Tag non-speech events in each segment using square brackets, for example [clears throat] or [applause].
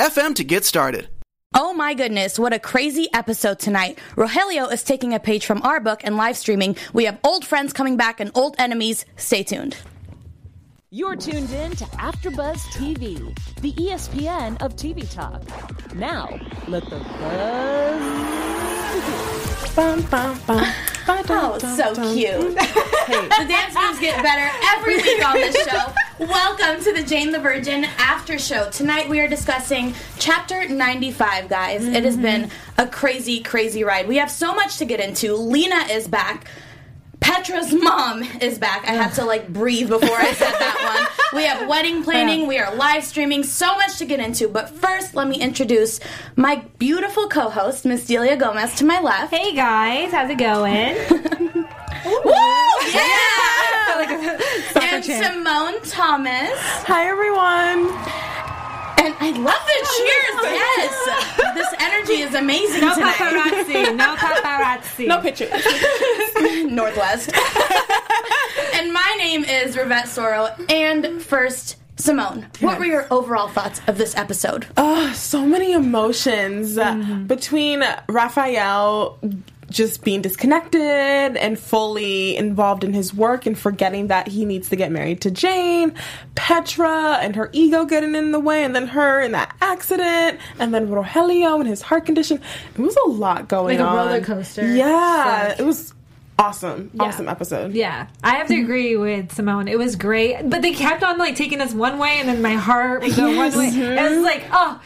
FM to get started. Oh my goodness, what a crazy episode tonight. Rogelio is taking a page from our book and live streaming. We have old friends coming back and old enemies. Stay tuned. You're tuned in to AfterBuzz TV, the ESPN of TV talk. Now, let the buzz begin. Bum, bum, bum. Oh, so cute. the dance moves get better every week on this show. Welcome to the Jane the Virgin after show. Tonight we are discussing chapter 95, guys. Mm-hmm. It has been a crazy, crazy ride. We have so much to get into. Lina is back. Petra's mom is back. I had to like breathe before I said that one. We have wedding planning, we are live streaming, so much to get into. But first, let me introduce my beautiful co host, Miss Delia Gomez, to my left. Hey guys, how's it going? [laughs] Woo! Yeah! Simone Thomas. Hi, everyone. And I love the cheers. Yes, this energy is amazing no tonight. paparazzi. No [laughs] paparazzi. No pictures. [laughs] Northwest. [laughs] and my name is Rivette Soro. And first, Simone, what were your overall thoughts of this episode? Oh, so many emotions mm-hmm. between Rafael just being disconnected and fully involved in his work and forgetting that he needs to get married to Jane, Petra and her ego getting in the way, and then her in that accident, and then Rogelio and his heart condition. It was a lot going like on. Like a roller coaster. Yeah, like, it was awesome yeah. awesome episode yeah i have to [laughs] agree with simone it was great but they kept on like taking us one way and then my heart was yes. one way mm-hmm. it was like oh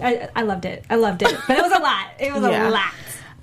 I, I, loved it i loved it but it was a lot it was yeah. a lot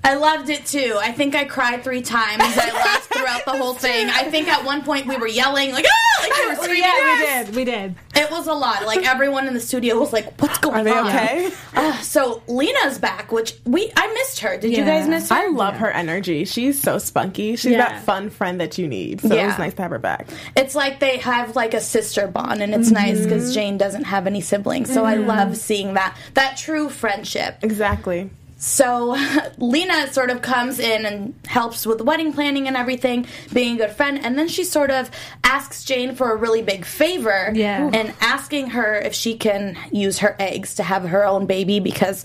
I loved it too. I think I cried three times. I laughed [laughs] throughout the whole thing. I think at one point we were yelling like ah, like we were [laughs] screaming. Yeah, yes! we did. We did. It was a lot. Like everyone in the studio was like, "What's going on?" Are they on?" Okay. Uh, so Lina's back, which we I missed her. Did yeah. you guys miss her? I love yeah. her energy. She's so spunky. She's yeah. that fun friend that you need. So it was nice to have her back. It's like they have like a sister bond, and it's mm-hmm. nice because Jane doesn't have any siblings. So mm-hmm. I love seeing that that true friendship. Exactly. So [laughs] Lina sort of comes in and helps with the wedding planning and everything, being a good friend, and then she sort of asks Jane for a really big favor, yeah. and asking her if she can use her eggs to have her own baby because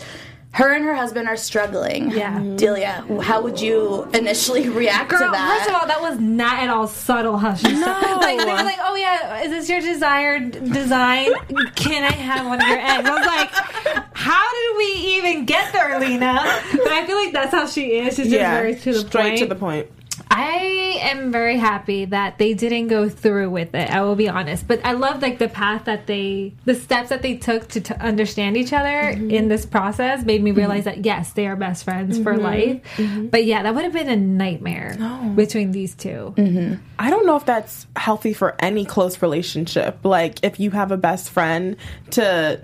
her and her husband are struggling. Yeah. Mm-hmm. Delia, how would you initially react Girl, to that? First of all, that was not at all subtle hush. No. like, they were like, oh yeah, is this your desired design? Can I have one of your eggs? I was like, how did we even get there, Lina? But I feel like that's how she is. She's just yeah, very to the straight point. to the point. I am very happy that they didn't go through with it. I will be honest, but I love like the path that they, the steps that they took to, to understand each other mm-hmm. in this process made me realize mm-hmm. that yes, they are best friends mm-hmm. for life. Mm-hmm. But yeah, that would have been a nightmare no. between these 2 mm-hmm. I don't know if that's healthy for any close relationship. Like if you have a best friend to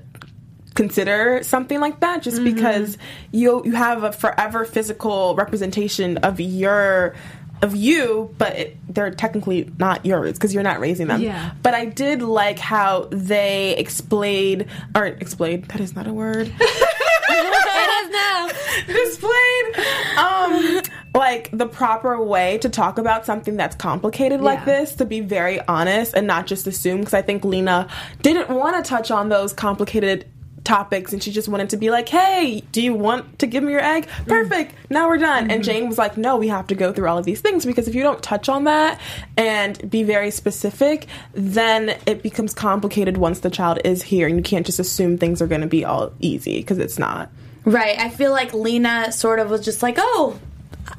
consider something like that just mm-hmm. because you you have a forever physical representation of your of you, but it, they're technically not yours because you're not raising them. Yeah. But I did like how they explained, or explained, that is not a word. [laughs] it is now. Displayed, um, like the proper way to talk about something that's complicated like yeah. this, to be very honest and not just assume. Because I think Lina didn't want to touch on those complicated topics and she just wanted to be like, hey, do you want to give me your egg? Mm. Perfect. Mm. Now we're done. Mm-hmm. And Jane was like, no, we have to go through all of these things because if you don't touch on that and be very specific, then it becomes complicated once the child is here and you can't just assume things are going to be all easy because it's not. Right. I feel like Lina sort of was just like, oh,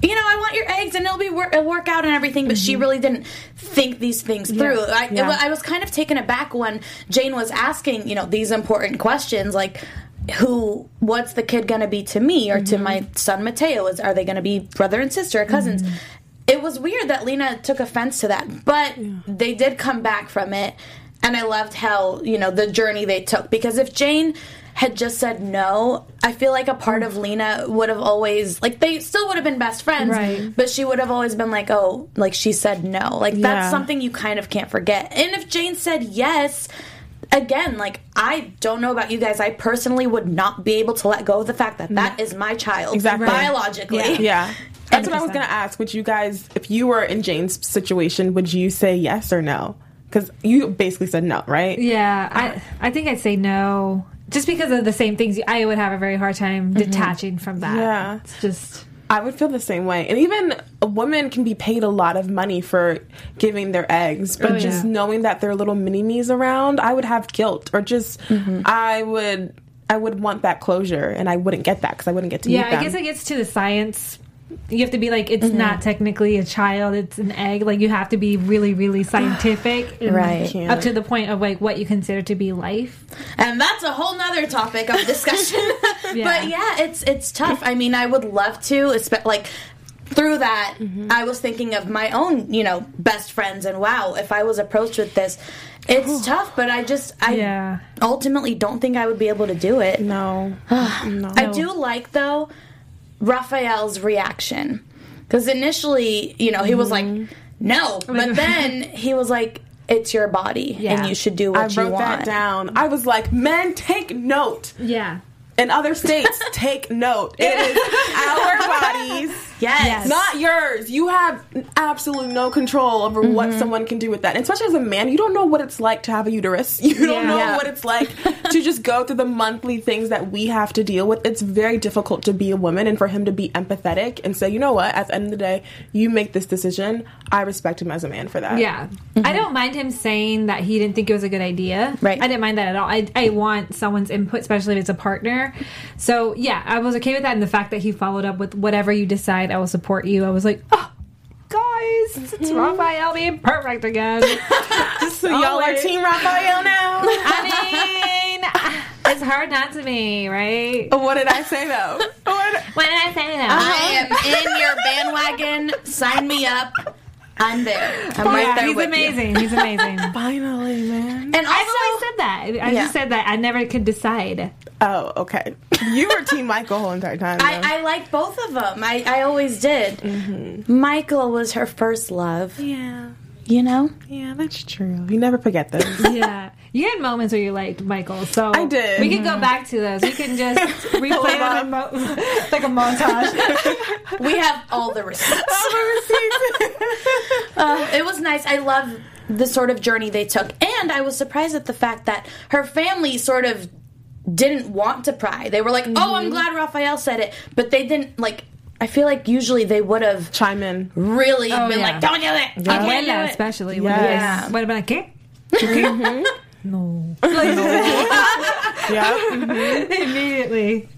you know, I want your eggs and it'll be wor- it'll work out and everything. But mm-hmm. she really didn't think these things through. Yeah. I, yeah. It, I was kind of taken aback when Jane was asking, you know, these important questions like who what's the kid going to be to me or mm-hmm. to my son Mateo is are they going to be brother and sister or cousins mm-hmm. it was weird that Lina took offense to that but yeah. they did come back from it and I loved how you know the journey they took because if Jane had just said no, I feel like a part of Lina would have always like they still would have been best friends, Right. but she would have always been like, "Oh, like she said no." Like Yeah. that's something you kind of can't forget. And if Jane said yes, again, like I don't know about you guys, I personally would not be able to let go of the fact that that mm. is my child Exactly. biologically. Yeah. [laughs] That's what I was going to ask. Would you guys, if you were in Jane's situation, would you say yes or no? Because you basically said no, right? Yeah, I I think I'd say no, just because of the same things. I would have a very hard time detaching from that. Yeah. it's just I would feel the same way. And even a woman can be paid a lot of money for giving their eggs, but Oh, just yeah. knowing that there are little mini me's around, I would have guilt or just Mm-hmm. I would I would want that closure and I wouldn't get that because I wouldn't get to yeah. meet them. I guess it gets to the science. You have to be like, it's not mm-hmm. technically a child; it's an egg. Like you have to be really, really [sighs] scientific, Right. Up to the point of like what you consider to be life. and that's a whole nother topic of discussion. [laughs] Yeah. But yeah, it's it's tough. I mean, I would love to, espe- like through that, mm-hmm. I was thinking of my own, you know, best friends, and wow, if I was approached with this, it's tough. But I just, I Yeah. ultimately don't think I would be able to do it. no. [sighs] no. I do like though Rafael's reaction because initially, you know, he was like, mm-hmm. "No," oh but then he was like, "It's your body, Yeah. and you should do I what you wrote want." that down. I was like, men, take note. Yeah, In other states, [laughs] take note. It is [laughs] our bodies. Yes. Yes. Not yours. You have absolutely no control over what Mm-hmm. someone can do with that. And especially as a man, you don't know what it's like to have a uterus. [laughs] You don't Yeah. know Yeah. what it's like [laughs] to just go through the monthly things that we have to deal with. It's very difficult to be a woman and for him to be empathetic and say, you know what, at the end of the day, you make this decision. I respect him as a man for that. yeah. I don't mind him saying that he didn't think it was a good idea. Right. I didn't mind that at all. I I want someone's input, especially if it's a partner. So yeah, I was okay with that, and the fact that he followed up with whatever you decide, I will support you. I was like, oh. Guys, it's mm-hmm. Rafael being perfect again. [laughs] So y'all are Team Rafael now. [laughs] I mean, it's hard not to be, right? what did I say though? What? [laughs] What did I say that? I am in your bandwagon. Sign me up. I'm there. I'm right yeah, there he's with amazing. He's amazing. [laughs] Finally, man. And also, I've always said that. I Yeah. just said that I never could decide. Oh, okay. You were Team [laughs] Michael the whole entire time. I, I like both of them. I, I always did. Mm-hmm. Michael was her first love. yeah. You know. Yeah, that's true. You never forget those. [laughs] Yeah, you had moments where you liked Michael, so I did. We could go back to those. We can just replay them in mo- [laughs] like a montage. [laughs] We have all the receipts. [laughs] All the Uh, it was nice. I love the sort of journey they took, and I was surprised at the fact that her family sort of didn't want to pry. They were like, "Oh, I'm glad Rafael said it," but they didn't like. I feel like usually they would have Chime in. really Oh, been yeah. like, "Don't do it." You can't do Abuela, it." especially. Yes. Would have been like, ¿qué? ¿Qué? No. [laughs] Yeah. [laughs] Immediately.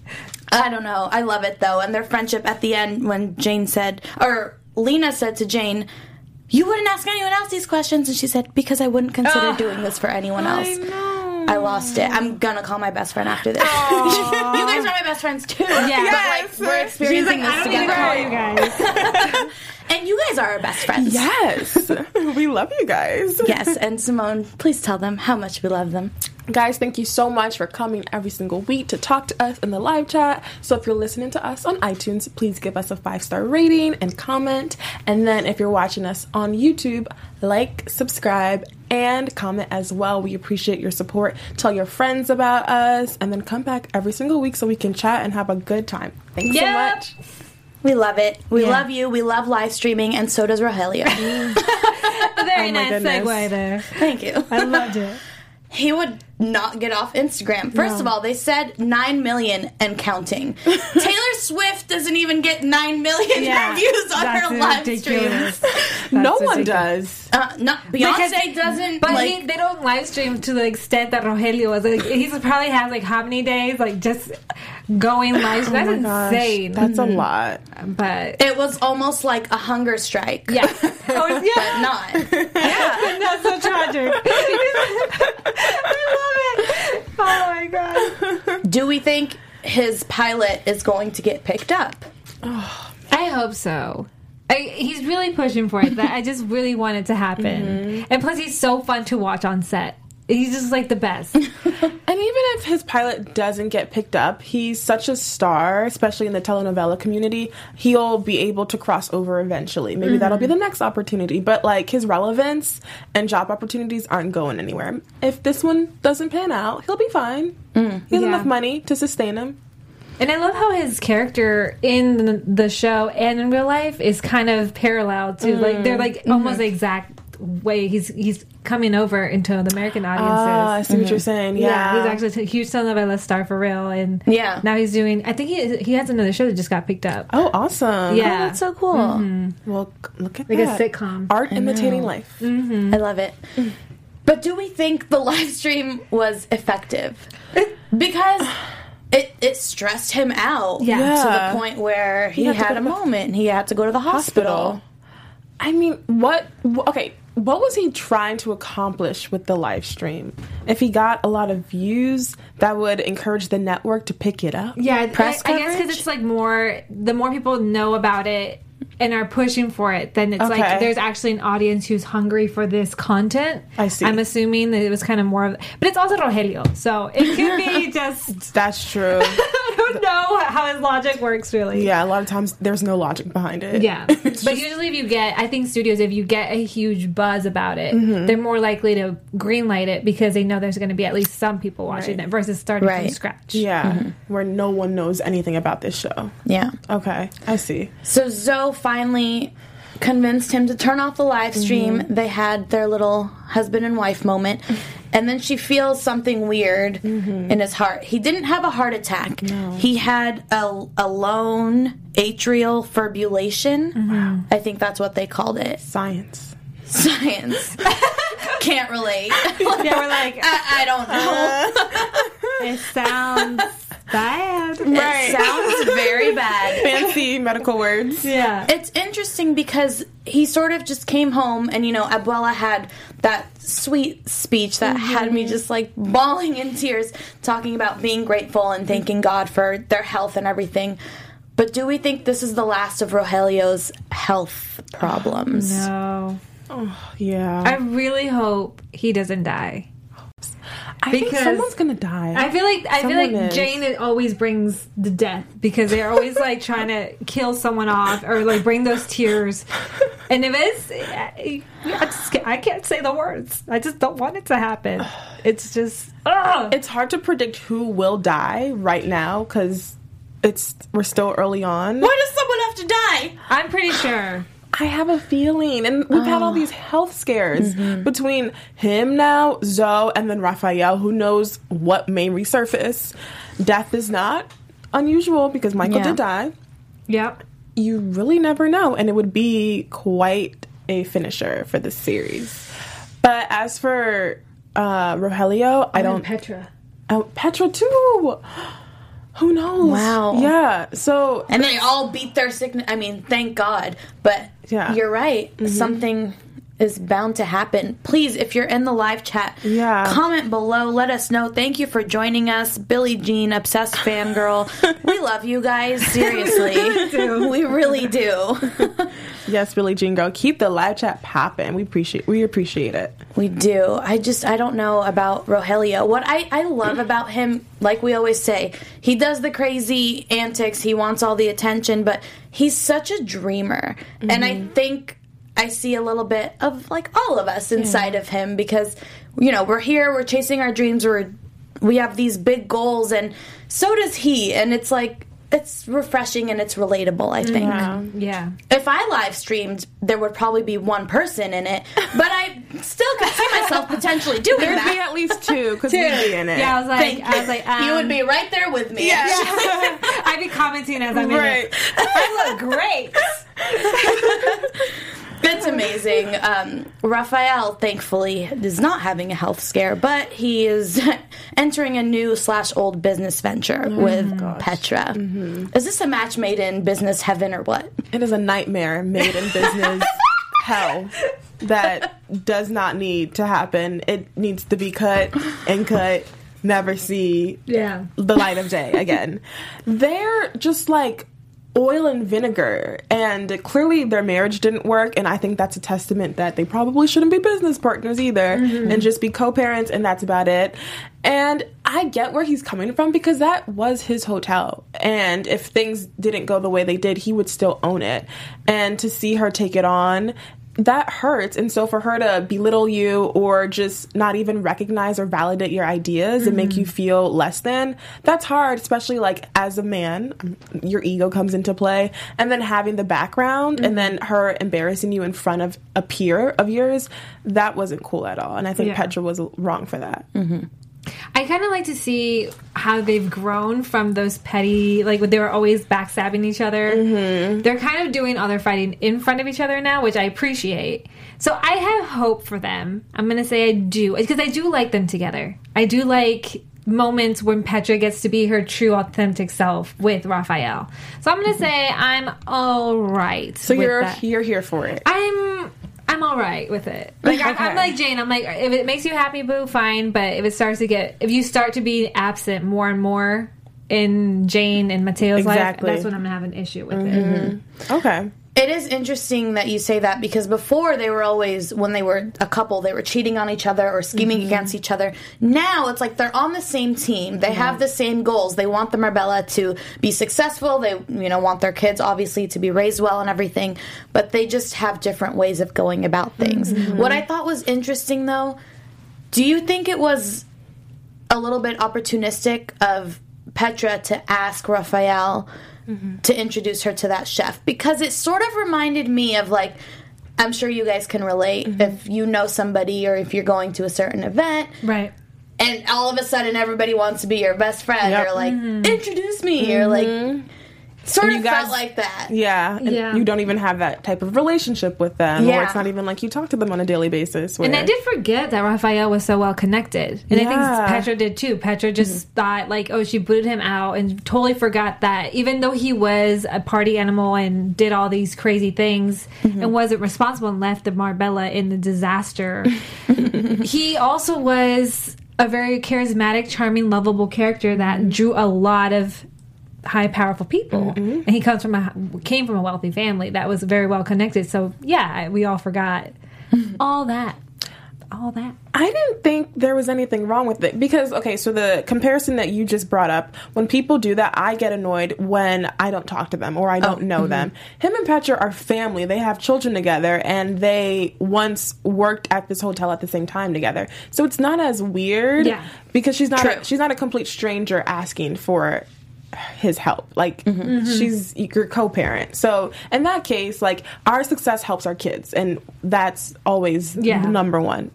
I don't know. I love it though, and their friendship at the end when Jane said, or Lina said to Jane. You wouldn't ask anyone else these questions, and she said, "Because I wouldn't consider doing this for anyone else." I know. I lost it. I'm gonna call my best friend after this. [laughs] you guys are my best friends too. Yeah, Yes. but like we're experiencing I this don't need to together, call you guys. And you guys are our best friends. Yes. [laughs] we love you guys. Yes, and Simone, please tell them how much we love them. Guys, thank you so much for coming every single week to talk to us in the live chat. So if you're listening to us on iTunes, please give us a five star rating and comment. And then if you're watching us on YouTube, like, subscribe, and comment as well. We appreciate your support. Tell your friends about us, and then come back every single week so we can chat and have a good time. Thanks so much. We love it. We Yeah. love you. We love live streaming, and so does Rogelio. [laughs] Very Oh nice goodness. segue there. Thank you. I loved it. [laughs] he would not get off Instagram. First of all, they said nine million and counting. [laughs] Taylor Swift doesn't even get nine million Yeah, views on her live ridiculous. streams. no That's one does. Uh, no, Because- Beyonce doesn't. But like, he, they don't live stream to the extent that Rogelio was. Like, he's probably has like how many days like just going [laughs] live. That's Oh my gosh, insane. That's a mm-hmm. lot. but it was almost like a hunger strike. yeah, [laughs] oh, yeah. but not. [laughs] Yeah, that's so tragic. I love it. Oh my god. Do we think his pilot is going to get picked up? [sighs] I hope so. I, he's really pushing for it. That I just really want it to happen. Mm-hmm. And plus, he's so fun to watch on set. He's just like the best. [laughs] And even if his pilot doesn't get picked up, he's such a star, especially in the telenovela community. He'll be able to cross over eventually. Maybe that'll be mm-hmm. the next opportunity. But like his relevance and job opportunities aren't going anywhere. If this one doesn't pan out, he'll be fine. Mm, he has Yeah. enough money to sustain him. And I love how his character in the, the show and in real life is kind of parallel to like they're like almost the exact way he's he's coming over into the American ah, audiences. Ah, I see what you're mm-hmm. saying. Yeah, yeah, he's actually a huge telenovela star for real, and Yeah. now he's doing. I think he he has another show that just got picked up. Oh, awesome. Yeah. Oh, that's so cool. Mm-hmm. Well, look at Like a sitcom. Art imitating life. Mm-hmm. I love it. But do we think the live stream was effective? Because it, it stressed him out Yeah. to the point where he, had had a the moment and he had to go to the hospital. Hospital. I mean, what? wh- Okay, what was he trying to accomplish with the live stream? If he got a lot of views, that would encourage the network to pick it up. Yeah, Press I, I guess because it's like more the more people know about it and are pushing for it, then it's Okay. like there's actually an audience who's hungry for this content. I see. I'm assuming that it was kind of more of, but it's also Rogelio, so it could be [laughs] just. That's true. [laughs] I don't know how his logic works really. yeah, a lot of times there's no logic behind it. Yeah, [laughs] but usually if you get, I think studios, if you get a huge buzz about it, Mm-hmm. they're more likely to greenlight it because they know there's going to be at least some people watching Right. it versus starting from scratch. Yeah, where no one knows anything about this show. Yeah. Okay, I see. So Zoe finally convinced him to turn off the live mm-hmm. stream. They had their little husband and wife moment. [laughs] And then she feels something weird mm-hmm. in his heart. He didn't have a heart attack. He had a, a lone atrial fibrillation. I think that's what they called it. Science. Science. [laughs] Can't relate. Yeah, we're like, [laughs] I, I don't know. Uh-huh. it sounds bad. It sounds very [laughs] bad. Fancy medical words. Yeah. It's interesting because he sort of just came home and you know Abuela had that sweet speech that mm-hmm. had me just like bawling in tears talking about being grateful and thanking God for their health and everything. But do we think this is the last of Rogelio's health problems? No. Oh, yeah. I really hope he doesn't die. I think because- someone's gonna die. I feel like I feel like is. Jane always brings the death because they're always like [laughs] trying to kill someone off or like bring those tears. And if it's, I, I just can't- I can't say the words. I just don't want it to happen. [sighs] It's just, ugh. it's hard to predict who will die right now because it's we're still early on. Why does someone have to die? I'm pretty sure. I have a feeling, and we've had all these health scares between him now, Zoe, and then Raphael. Who knows what may resurface? Death is not unusual because Michael Yeah. did die. Yep. You really never know, and it would be quite a finisher for this series. But as for uh, Rogelio, I don't. Petra. Oh, Petra too. [gasps] Who knows? Wow. Yeah. So And they all beat their sickness. I mean, thank God. But Yeah. you're right. Mm-hmm. Something is bound to happen. Please, if you're in the live chat, Yeah. comment below. Let us know. Thank you for joining us. Billie Jean, obsessed fangirl. [laughs] we love you guys. Seriously. [laughs] we really do. [laughs] yes, Billie Jean girl, keep the live chat popping. We appreciate we appreciate it. We do. I just I don't know about Rogelio. What I I love [clears throat] about him, like we always say, he does the crazy antics. He wants all the attention, but he's such a dreamer. And I mm-hmm. think I see a little bit of like all of us inside of him because you know, we're here, we're chasing our dreams, we're we have these big goals and so does he. And it's like it's refreshing and it's relatable, I think. Yeah. If I live streamed, there would probably be one person in it, but I still could see myself potentially doing that. There'd be at least two because we'd be in it. Yeah, I was like, Thank I was like, um, you would be right there with me. Yeah. [laughs] I'd be commenting as I'm in right. it. I look great. [laughs] It's amazing. Um, Rafael, thankfully, is not having a health scare, but he is [laughs] entering a new slash old business venture with Petra. Is this a match made in business heaven or what? It is a nightmare made in business [laughs] hell that does not need to happen. It needs to be cut and cut, never see Yeah. the light of day again. They're just like oil and vinegar. And clearly their marriage didn't work and i think that's a testament that they probably shouldn't be business partners either Mm-hmm. and just be co-parents and that's about it. And i get where he's coming from because that was his hotel. And if things didn't go the way they did he would still own it. And to see her take it on that hurts. And so for her to belittle you or just not even recognize or validate your ideas and make you mm-hmm. feel less than that's hard especially like as a man your ego comes into play. And then having the background and then mm-hmm. her embarrassing you in front of a peer of yours that wasn't cool at all. And i think Yeah. petra was wrong for that mm-hmm. I kind of like to see how they've grown from those petty, like they were always backstabbing each other. Mm-hmm. They're kind of doing all their fighting in front of each other now, which I appreciate. So I have hope for them. I'm going to say I do, because I do like them together. I do like moments when Petra gets to be her true, authentic self with Rafael. So I'm going to say I'm all right. so with you're that. you're here for it I'm I'm all right with it. [laughs] Like I, I'm like Jane. I'm like if it makes you happy, boo, fine. But if it starts to get, if you start to be absent more and more in Jane and Mateo's Exactly. life, that's when I'm gonna have an issue with it. Mm-hmm. okay It is interesting that you say that because before they were always, when they were a couple, they were cheating on each other or scheming Mm-hmm. against each other. Now it's like they're on the same team. They have the same goals. They want the Marbella to be successful. They, you know, want their kids obviously to be raised well and everything. But they just have different ways of going about things. Mm-hmm. What I thought was interesting though, do you think it was a little bit opportunistic of Petra to ask Rafael Mm-hmm. to introduce her to that chef. Because it sort of reminded me of like I'm sure you guys can relate mm-hmm. if you know somebody or if you're going to a certain event. Right. and all of a sudden everybody wants to be your best friend Yep. or like mm-hmm. introduce me or like sort And of you guys- felt like that. yeah and Yeah. you don't even have that type of relationship with them or it's not even like you talk to them on a daily basis And I did forget that Rafael was so well connected. And I think Petra did too. Petra just mm-hmm. thought, like, oh, she booted him out and totally forgot that even though he was a party animal and did all these crazy things mm-hmm. and wasn't responsible and left the Marbella in the disaster, [laughs] he also was a very charismatic, charming, lovable character that drew a lot of high powerful people and he comes from a came from a wealthy family that was very well connected so yeah we all forgot [laughs] all that all that I didn't think there was anything wrong with it because okay, so the comparison that you just brought up, when people do that, I get annoyed when I don't talk to them or I Oh, don't know mm-hmm. them. Him and Petra are family. They have children together and they once worked at this hotel at the same time together. So it's not as weird Yeah. because she's not True. a, she's not a complete stranger asking for his help. Like Mm-hmm. she's your co-parent. So in that case, like our success helps our kids and that's always Yeah. number one.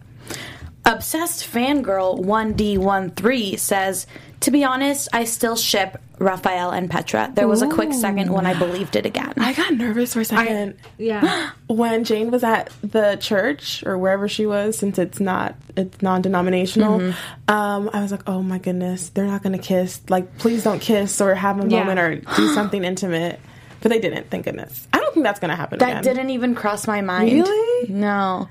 Obsessed fangirl 1D13 says, To be honest, I still ship Rafael and Petra. There was a quick second when I believed it again. I got nervous for a second. yeah [gasps] when Jane was at the church or wherever she was, since it's not it's non-denominational, Mm-hmm. um, I was like, oh my goodness, they're not gonna kiss. Like, please don't kiss or have a Yeah. moment or do [gasps] something intimate. But they didn't. Thank goodness. I don't think that's gonna happen. that again. didn't even cross my mind. Really? No.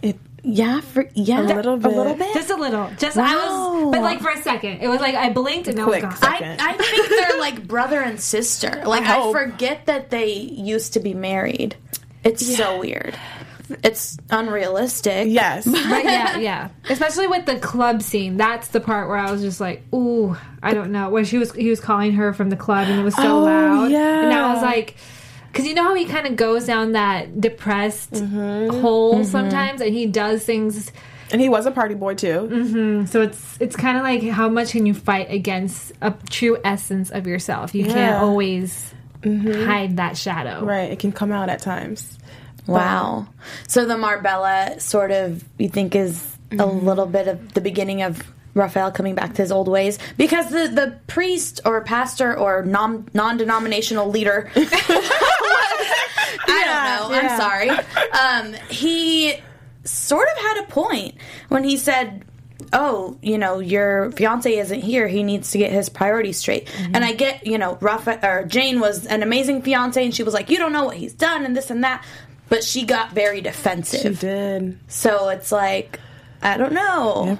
It, Yeah, for yeah, A little A bit. little bit. just a little just i was but like for a second it was like i blinked and Quick i was gone. I, I think they're like brother and sister. Like I I, forget that they used to be married. It's so weird. It's unrealistic. yes. [laughs] but yeah yeah especially with the club scene that's the part where i was just like ooh i don't know when she was he was calling her from the club and it was so Oh, loud yeah. and i was like because you know how he kind of goes down that depressed mm-hmm. hole mm-hmm. sometimes and he does things and he was a party boy too. Mm-hmm. So it's it's kind of like how much can you fight against a true essence of yourself? You can't Yeah. always hide that shadow. Right. It can come out at times. Wow. So the Marbella sort of you think is a little bit of the beginning of Rafael coming back to his old ways because the the priest or pastor or non non denominational leader. [laughs] [laughs] I don't know. I'm sorry. Um, he sort of had a point when he said. Oh, you know, your fiance isn't here. He needs to get his priorities straight. And I get, you know, Rafa or Jane was an amazing fiance, and she was like, "You don't know what he's done, and this and that." But she got very defensive. She did. So it's like, I don't know.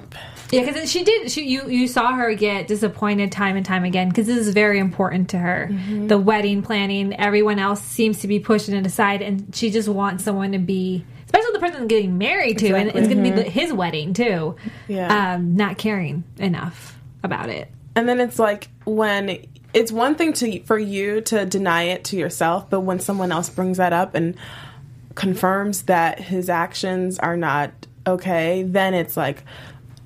Yeah, because she did. She, you you saw her get disappointed time and time again because this is very important to her. Mm-hmm. The wedding planning, everyone else seems to be pushing it aside, and she just wants someone to be, especially the person getting married to, and it's going to be the, his wedding too. Mm-hmm. Yeah. um, not caring enough about it. And then it's like when it's one thing to for you to deny it to yourself, but when someone else brings that up and confirms that his actions are not okay, then it's like,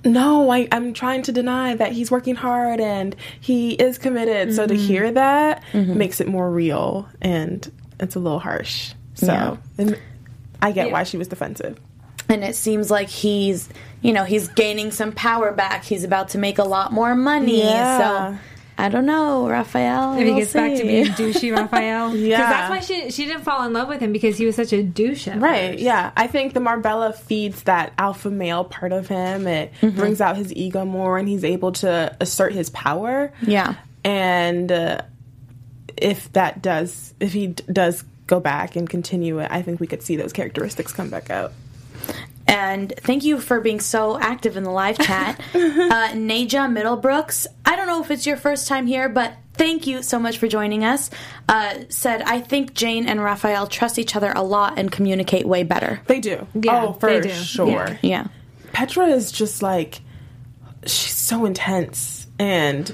no, I, I'm trying to deny that he's working hard and he is committed. So to mm-hmm. hear that mm-hmm. makes it more real and it's a little harsh. So Yeah. and I get why she was defensive. and it seems like he's you know he's gaining some power back he's about to make a lot more money Yeah. so i don't know rafael If he gets back to being [laughs] douchey, Rafael. yeah. Because that's why she she didn't fall in love with him because he was such a douche. Right, first. yeah. I think the Marbella feeds that alpha male part of him. It brings out his ego more and he's able to assert his power. yeah And uh, if that does, if he d- does go back and continue it, I think we could see those characteristics come back out. And thank you for being so active in the live chat [laughs] uh, naja middlebrooks i don't know if it's your first time here but thank you so much for joining us uh, said i think jane and rafael trust each other a lot and communicate way better They do. Yeah, oh, for they do. sure. Yeah. yeah Petra is just like, she's so intense. And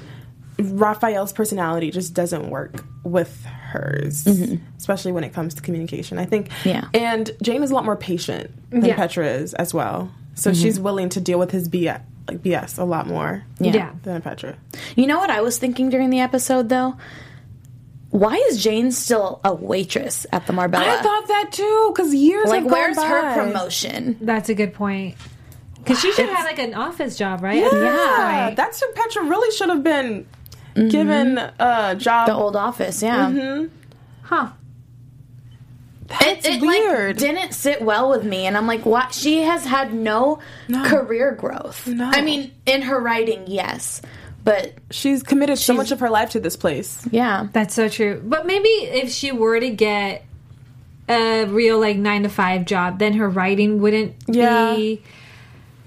Rafael's personality just doesn't work with hers, mm-hmm. especially when it comes to communication. I think, Yeah. And Jane is a lot more patient than Yeah. Petra is as well. So mm-hmm. she's willing to deal with his BS, like BS a lot more Yeah. Yeah. than Petra. You know what I was thinking during the episode though? Why is Jane still a waitress at the Marbella? I thought that too, because years like, have gone where's her by. promotion? That's a good point. Because she should have like an office job, right? At this Yeah, that's who Petra really should have been given mm-hmm. a job. The old office, yeah. Mm-hmm. Huh. It, it weird. like didn't sit well with me, and I'm like, what? She has had no, career growth. No. I mean, in her writing, yes, but She's committed so much of her life to this place. yeah, That's so true. But maybe if she were to get a real like nine to five job, then her writing wouldn't Yeah. be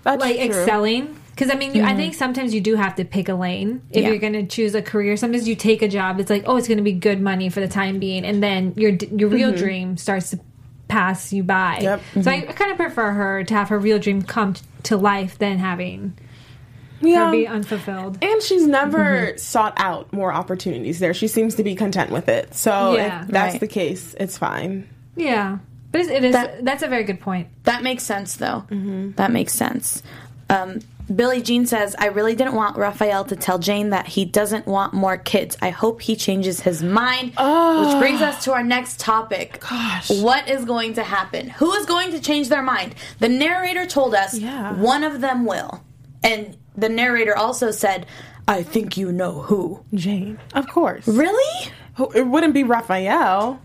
That's like true. excelling. Because I mean, you I think sometimes you do have to pick a lane if Yeah. you're going to choose a career. Sometimes you take a job. It's like, oh, it's going to be good money for the time being, and then your your real dream starts to pass you by. Yep. So I, I kind of prefer her to have her real dream come t- to life than having Yeah. be unfulfilled. And she's never Mm-hmm. sought out more opportunities there. She seems to be content with it. So Yeah. if that's Right. the case, it's fine. Yeah, but it's. That- that's a very good point. that makes sense though. That makes sense. Um, Billie Jean says, "I really didn't want Rafael to tell Jane that he doesn't want more kids. I hope he changes his mind." Which brings us to our next topic. Gosh. what is going to happen? Who is going to change their mind? The narrator told us Yeah. one of them will, and the narrator also said, "I think you know who." Jane. Of course. Really? It wouldn't be Rafael.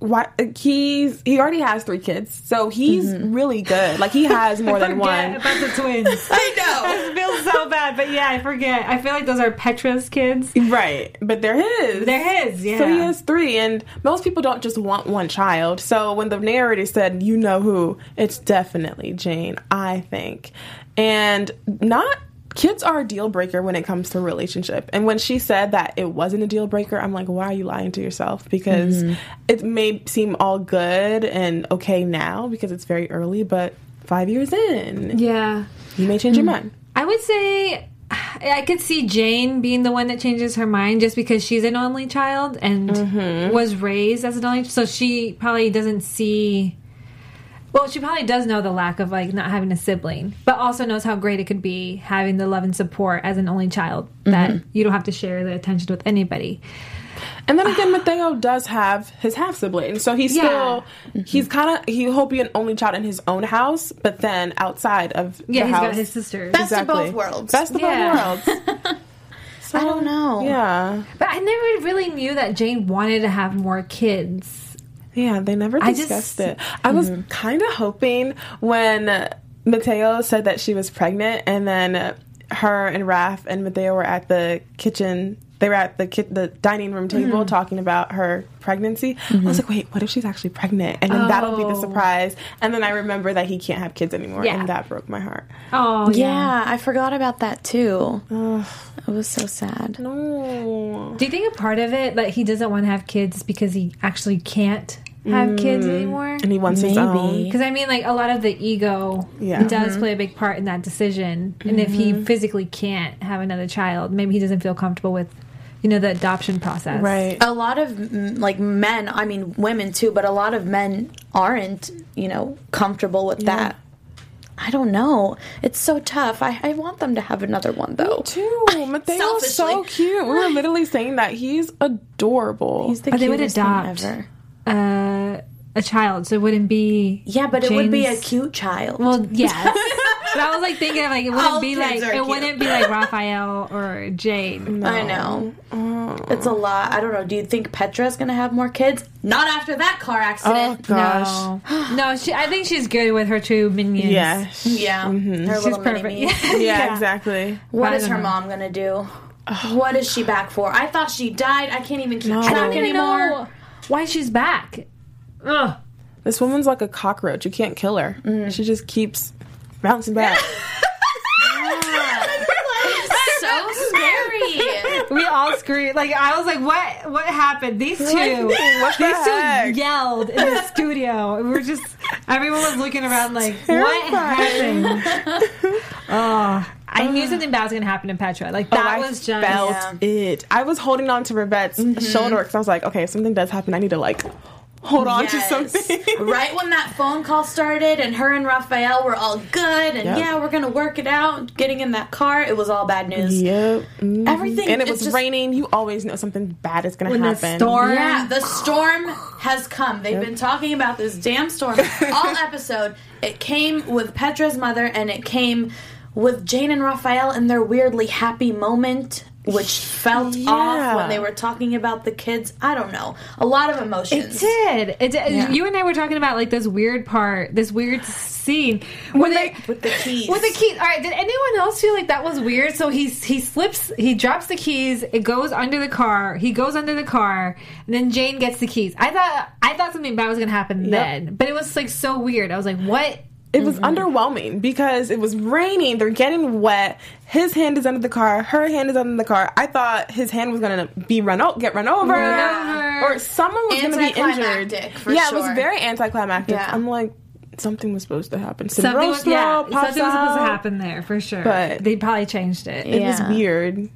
Why he's he already has three kids, so he's mm-hmm. really good. Like he has [laughs] more than one. about the twins. [laughs] I know. [laughs] I feel so bad, but yeah, I forget. I feel like those are Petra's kids. Right, but they're his. They're his, yeah. So he has three, and most people don't just want one child. So when the narrator said, "You know who," it's definitely Jane, I think, and not kids are a deal breaker when it comes to relationship. And when she said that it wasn't a deal breaker, I'm like, why are you lying to yourself? Because mm-hmm. it may seem all good and okay now because it's very early, but five years in, Yeah. you may change your mm. mind. I would say I could see Jane being the one that changes her mind just because she's an only child and mm-hmm. was raised as an only child. so she probably doesn't see well, she probably does know the lack of like not having a sibling, but also knows how great it could be having the love and support as an only child that mm-hmm. you don't have to share the attention with anybody. And then again, [sighs] Mateo does have his half sibling, so he's Yeah. still mm-hmm. he's kind of he'll be an only child in his own house, but then outside of Yeah, the he's house, got his sisters. Best of both worlds. Best of Yeah. both worlds. [laughs] So, I don't know. Yeah, But I never really knew that Jane wanted to have more kids. Yeah, they never I discussed just- it. I was mm-hmm. kind of hoping when Mateo said that she was pregnant, and then her and Raph and Mateo were at the kitchen they were at the ki- the dining room table mm-hmm. talking about her pregnancy. I was mm-hmm. like, wait, what if she's actually pregnant? And then that'll be the Oh. surprise. And then I remember that he can't have kids anymore, Yeah. and that broke my heart. Oh Yeah, I forgot about that too. It was so sad. No. Do you think a part of it that he doesn't want to have kids is because he actually can't have kids mm. anymore? And he wants his Maybe. own. Because I mean, like a lot of the ego Yeah. does mm-hmm. play a big part in that decision. And if he mm-hmm. physically can't have another child, maybe he doesn't feel comfortable with, you know, the adoption process. Right. A lot of mm, like men, I mean women too, but a lot of men aren't, you know, comfortable with that. I don't know. It's so tough. I, I want them to have another one though. Too. [laughs] Mateo's so Selfishly. cute. We were literally saying that he's adorable. He's the But they would cutest thing adopt. ever. Uh, a child, so it wouldn't be. Yeah, but it would be a cute child. Well, yes. [laughs] but I was like thinking like it wouldn't All be like it cute. wouldn't be like Rafael or Jane. I know. It's a lot. I don't know. Do you think Petra's gonna have more kids? Not after that car accident. oh accident. gosh. No, no. She, I think she's good with her two minions. Yeah. Yeah. Her she's little perfect. mini-me. [laughs] Yeah, exactly. What I is don't her know. mom gonna do? What is she back for? I thought she died. I can't even keep No. track I don't even anymore. know why she's back. Ugh. This woman's like a cockroach. You can't kill her. Mm. She just keeps bouncing back. [laughs] so scary. We all screamed. Like I was like, "What? What happened?" These two, what the these two yelled in the studio. We were just everyone was looking around like, "What happened?" [laughs] oh, I knew something bad was gonna happen to Petra. Like that I was just felt Yeah. it. I was holding on to Rivette's shoulder because I was like, okay, if something does happen, I need to like hold on to something. [laughs] right when that phone call started and her and Rafael were all good and Yep. yeah, we're gonna work it out. Getting in that car, it was all bad news. yep. Mhm. Everything And it it's was just- raining. You always know something bad is going to when the happen. storm. Yeah, the storm has come. They've been talking about this damn storm [laughs] all episode. It came with Petra's mother and it came with Jane and Rafael in their weirdly happy moment, which felt Yeah. off when they were talking about the kids. I don't know. A lot of It emotions. did. It did. You and I were talking about like this weird part, this weird scene when they. with the keys. With the keys. All right. Did anyone else feel like that was weird? So he he slips, he drops the keys. It goes under the car. He goes under the car, and then Jane gets the keys. I thought I thought something bad was gonna happen then, but it was like so weird. I was like, what? It was underwhelming because it was raining. They're getting wet. His hand is under the car. Her hand is under the car. I thought his hand was gonna be run o- get run over, over. or someone was gonna be injured. Anticlimactic, for yeah, it was very anticlimactic. Yeah. I'm like, something was supposed to happen. Something was, yeah, pops something was supposed to happen there for sure. But- they probably changed it. It was weird.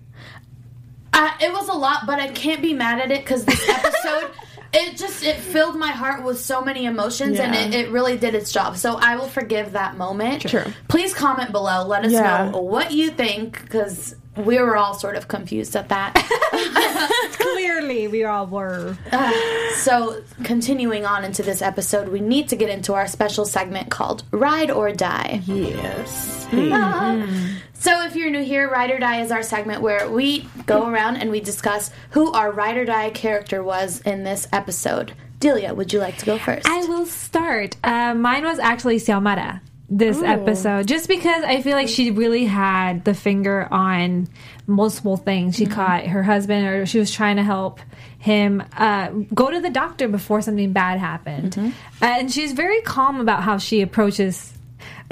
Uh, it was a lot, but I can't be mad at it because this [laughs] episode, it just it filled my heart with so many emotions, and it, it really did its job. So I will forgive that moment. Sure. Please comment below. Let us Yeah. know what you think because we were all sort of confused at that. [laughs] Clearly, we all were. [sighs] so continuing on into this episode, we need to get into our special segment called Ride or Die. Yes. So, if you're new here, Ride or Die is our segment where we go around and we discuss who our Ride or Die character was in this episode. Delia, would you like to go first? I will start. Uh, mine was actually Xiomara this episode, just because I feel like she really had the finger on multiple things. She caught her husband, or she was trying to help him uh, go to the doctor before something bad happened, uh, and she's very calm about how she approaches.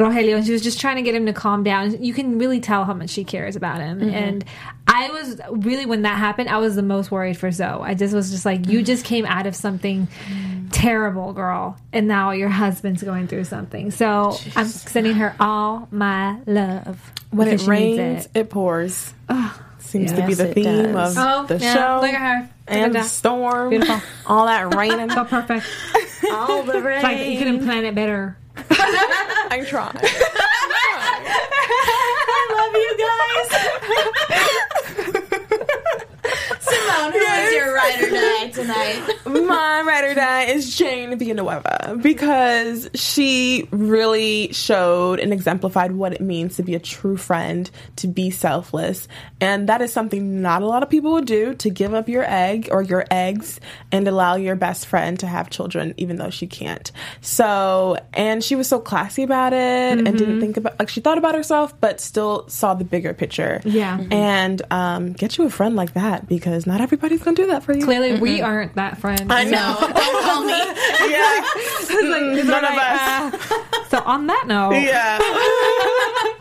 Rogelio, and she was just trying to get him to calm down. You can really tell how much she cares about him. Mm-hmm. And I was really, when that happened, I was the most worried for Zoe. I just was just like, you mm-hmm. just came out of something terrible, girl, and now your husband's going through something. So I'm sending her all my love. When it because she needs rains, it. it, pours. Seems to be the theme does. of Oh, the yeah, show. Look at her. And the storm. Beautiful. [laughs] All that raining. So perfect. [laughs] All the rain. It's like you couldn't plan it better. [laughs] I tried. [laughs] I love you guys. [laughs] Simone, who is your ride or die tonight? my ride or die is Jane Villanueva because she really showed and exemplified what it means to be a true friend, to be selfless. And that is something not a lot of people would do to give up your egg or your eggs and allow your best friend to have children, even though she can't. So, and she was so classy about it and didn't think about, like, she thought about herself, but still saw the bigger picture. Yeah. And um, get you a friend like that because not everybody's going to do that for you. Clearly, we aren't that friend. I know. No, don't call me. [laughs] yeah. None of us. uh, So on that note, yeah. [laughs]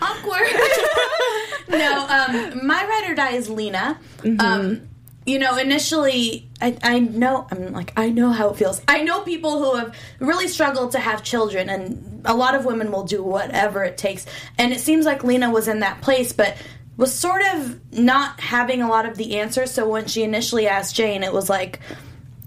Awkward. [laughs] no, um, my ride or die is Lina. Um, you know, initially, I, I know, I'm like, I know how it feels. I know people who have really struggled to have children, and a lot of women will do whatever it takes. And it seems like Lina was in that place, but was sort of not having a lot of the answers. So when she initially asked Jane, it was like,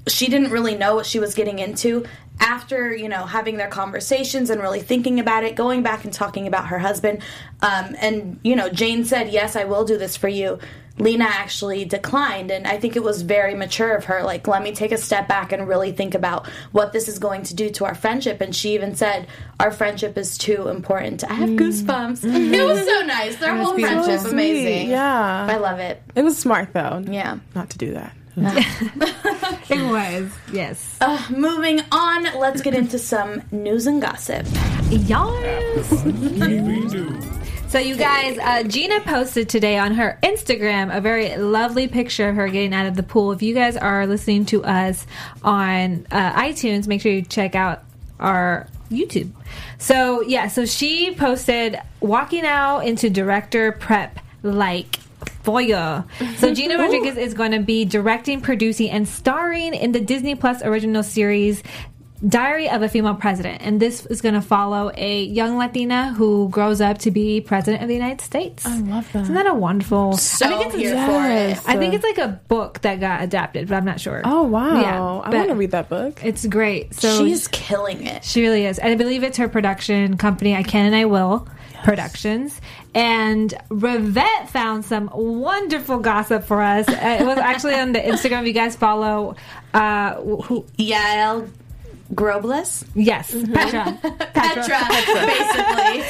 she didn't really know what she was getting into after you know having their conversations and really thinking about it going back and talking about her husband um, and you know jane said yes i will do this for you Lina actually declined and i think it was very mature of her like let me take a step back and really think about what this is going to do to our friendship. And she even said our friendship is too important. I have goosebumps. It was so nice. Their whole beautiful. friendship Sweet, amazing. Yeah. i love it. It was smart though. yeah. Not to do that. [laughs] it was. Yes. Uh, moving on let's get into some news and gossip. Yes. So you guys, uh, Gina posted today on her Instagram a very lovely picture of her getting out of the pool. If you guys are listening to us on uh, iTunes, make sure you check out our YouTube. So yeah, so she posted walking out into director prep like Voya. So [laughs] Gina Rodriguez is going to be directing, producing, and starring in the Disney Plus original series Diary of a Female President. And this is going to follow a young Latina who grows up to be president of the United States. I love that. Isn't that a wonderful? so I think it's here for it I think it's like a book that got adapted, but I'm not sure. Oh wow. Yeah, I want to read that book. It's great. So she's killing it she really is. And I believe it's her production company, I Can and I Will Productions. And Revette found some wonderful gossip for us. It was actually on the Instagram. If you guys follow, uh, who? Yael Grobglas? Yes, [laughs] Petra. Petra, basically.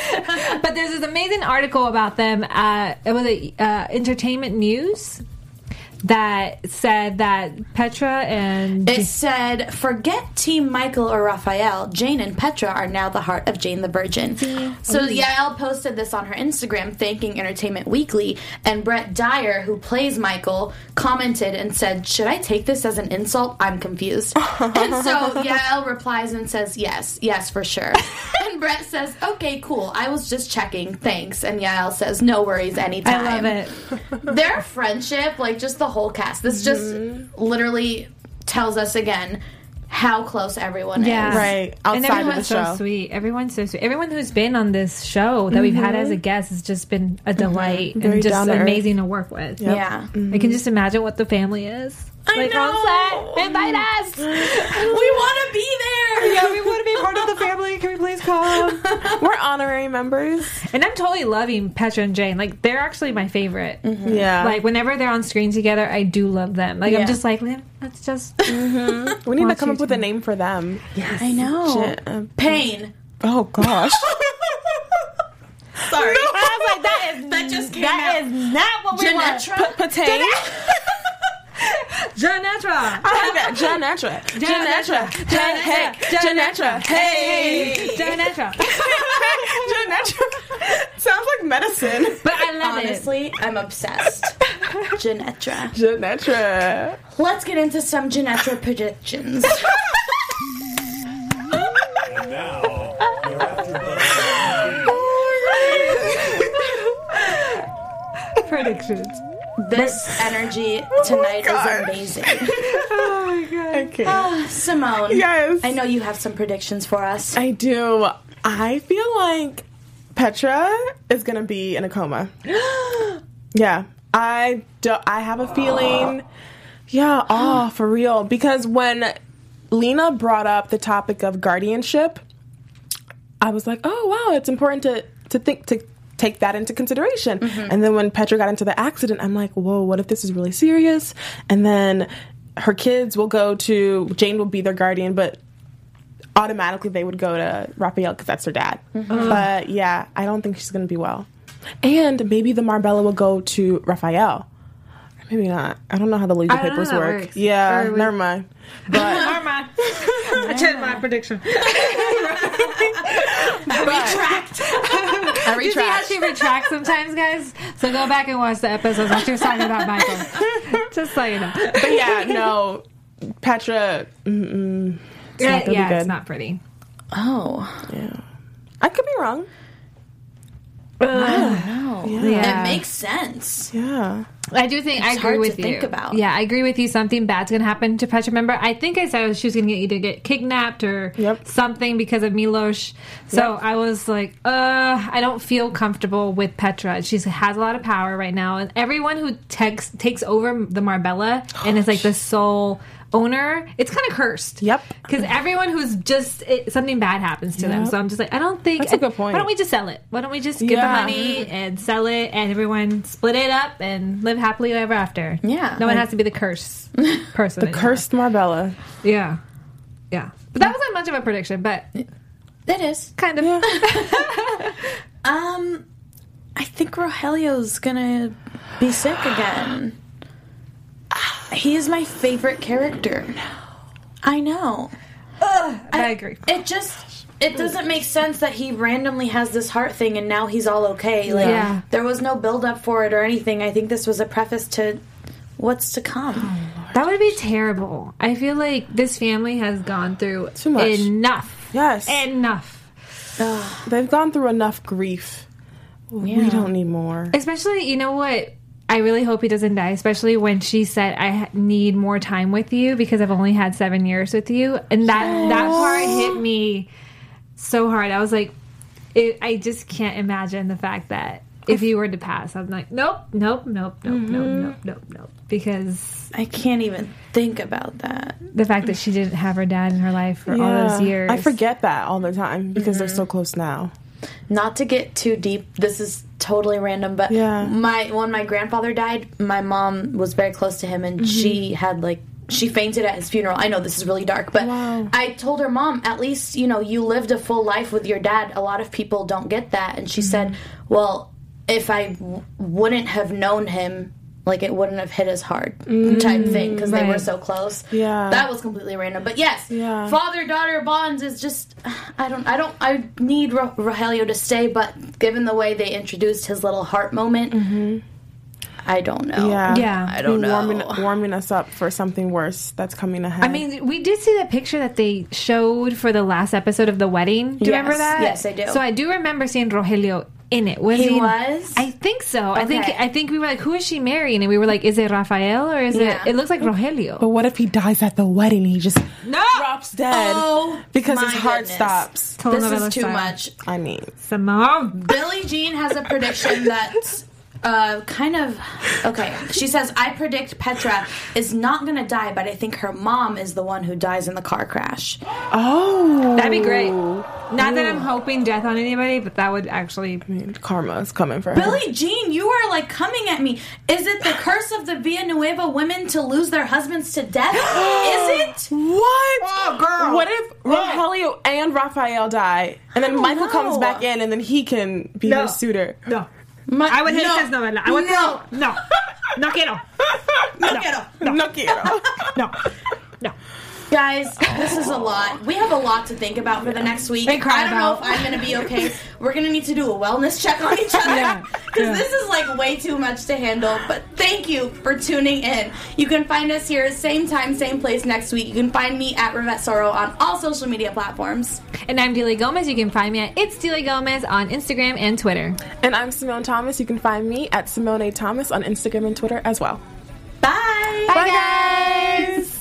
[laughs] But there's this amazing article about them. Uh, it was a uh, Entertainment News that said that Petra and it said forget team michael or rafael. Jane and petra are now the heart of jane the virgin. So yael posted this on her instagram thanking entertainment weekly and brett dier who plays michael commented and said should i take this as an insult? I'm confused. [laughs] And so yael replies and says yes yes for sure. [laughs] And brett says okay cool. I was just checking. Thanks. And yael says no worries anytime. I love it. their friendship, like just the whole cast, this just Mm-hmm. literally tells us again how close everyone Yeah. is. Right. and Outside of the everyone's so sweet. Everyone's so sweet. Everyone who's been on this show that we've had as a mm-hmm. guest has just been a mm-hmm. delight Very and just down earth. amazing to work with. Yeah. I can mm-hmm. just imagine what the family is. I like know. on set, invite us. [laughs] We want to be there. [laughs] yeah, we want to be part of the family. Can we please come? [laughs] We're honorary members. And I'm totally loving Petra and Jane. Like they're actually my favorite. Yeah. Like whenever they're on screen together, I do love them. Like Yeah. I'm just like, "Lem, let's just. we need to come you up with a name for them. Yes, I know. Shit, um, Pain. Oh gosh. Sorry. I was like, that is That just came that out. is not what we want. Janetra. Patane. Janetra. I like that. Janetra. Janetra. Jan hey. Janetra. Hey. Janetra. Janetra. [laughs] Sounds like medicine. But I love it. Honestly, I'm obsessed. Janetra. Janetra. Let's get into some Janetra predictions. [laughs] Now, predictions. This energy tonight God. is amazing. [laughs] Oh my god. Okay. Ah, Simone. Yes. I know you have some predictions for us. I do. I feel like Petra is gonna be in a coma. [gasps] yeah, I do. I have a feeling. Yeah, [gasps] oh, for real. Because when Lina brought up the topic of guardianship, I was like, oh wow, it's important to to think to take that into consideration. Mm-hmm. And then when Petra got into the accident, I'm like, whoa, what if this is really serious? And then her kids will go to Jane will be their guardian, but automatically they would go to Raphael because that's her dad. Mm-hmm. But yeah, I don't think she's going to be well. And maybe the Marbella will go to Raphael. Or Maybe not. I don't know how the legal I papers work. works. Yeah, we- never mind. But [laughs] Never mind. I changed my prediction. [laughs] Retract. [laughs] I You see how retract. she retracts sometimes, guys? So go back and watch the episodes when she was talking about Michael. [laughs] Just so you know. But yeah, no, Petra. Mm-mm, it's Yeah, not gonna yeah good. it's not pretty. Oh, Yeah, I could be wrong. No. Yeah. It makes sense. Yeah, I do think I It's agree hard with to you. think about. Yeah, I agree with you. Something bad's gonna happen to Petra. Remember, I think I said she was gonna get either get kidnapped or Yep. something because of Milos. So I was like, uh, I don't feel comfortable with Petra. She has a lot of power right now, and everyone who takes takes over the Marbella and is like the sole owner, it's kind of cursed. Yep. Because everyone who's just it, something bad happens to them. So I'm just like, I don't think That's a good point. Why don't we just sell it? Why don't we just get Yeah. the money and sell it, and everyone split it up and live happily ever after? Yeah. no one has to be the curse [laughs] person. the anymore. cursed Marbella. Yeah, yeah. But that wasn't much of a prediction, but It is. kind of. [laughs] Um, I think Rogelio's gonna be sick again. He is my favorite character. I know. I agree. It just it doesn't make sense that he randomly has this heart thing and now he's all okay. Like Yeah. there was no build up for it or anything. I think this was a preface to what's to come. Oh, that would be terrible. I feel like this family has gone through Too much. enough. Yes, Enough. they've gone through enough grief. We don't need more. Especially, you know what? I really hope he doesn't die, especially when she said, "I need more time with you because I've only had seven years with you," and that that part hit me so hard. I was like, it, I just can't imagine the fact that if he were to pass, I'm like, nope, nope, nope, nope, mm-hmm. nope, nope, nope, nope, because I can't even think about that. The fact that she didn't have her dad in her life for yeah. all those years, I forget that all the time because mm-hmm. they're so mm-hmm. close now. Not to get too deep, this is totally random, but Yeah. my when my grandfather died, my mom was very close to him and mm-hmm. she had like she fainted at his funeral. I know this is really dark, but Wow. I told her mom, at least, you know, you lived a full life with your dad. A lot of people don't get that. And she mm-hmm. said, well, if I w- wouldn't have known him, like it wouldn't have hit as hard type thing mm, because they were so close. Yeah. That was completely random. But yes, Yeah. father daughter bonds is just I don't I don't I need Ro- Rogelio to stay, but given the way they introduced his little heart moment, mm-hmm. I don't know. Yeah, Yeah. I don't You're Warming, know. warming us up for something worse that's coming ahead. I mean, we did see that picture that they showed for the last episode of the wedding. Do you Yes. remember that? Yes, I do. So I do remember seeing Rogelio in it. Was He he, was? I think so. I think I think we were like, who is she marrying? And we were like, is it Rafael or is Yeah. it? It looks like Rogelio. but what if he dies at the wedding? He just no, drops dead Oh, because his heart goodness. stops. This is too style. much. I mean, Simone. Billie Jean has a prediction that's uh, kind of okay. She says, "I predict Petra is not going to die, but I think her mom is the one who dies in the car crash." oh, That'd be great. Not that I'm hoping death on anybody, but that would actually. I mean, karma is coming for her. Billie Jean, you are like coming at me. Is it the curse of the Villanueva women to lose their husbands to death? [gasps] is it? What? Oh, girl. What if Rogelio and Rafael die, and then don't Michael comes back in, and then he can be No. her suitor? No. My- I would hate no. this novela. I would No. [laughs] no. No quiero. No, quiero. No quiero. No. No. Guys, this is a lot. We have a lot to think about for the next week. And cry I don't about. know if I'm going to be okay. We're going to need to do a wellness check on each other because yeah. this is like way too much to handle. But thank you for tuning in. You can find us here same time, same place next week. You can find me at Rivette Sorrow on all social media platforms. And I'm Delia Gomez. You can find me at It's Delia Gomez on Instagram and Twitter. and I'm Simone Thomas. You can find me at Simone Thomas on Instagram and Twitter as well. Bye. Bye, guys.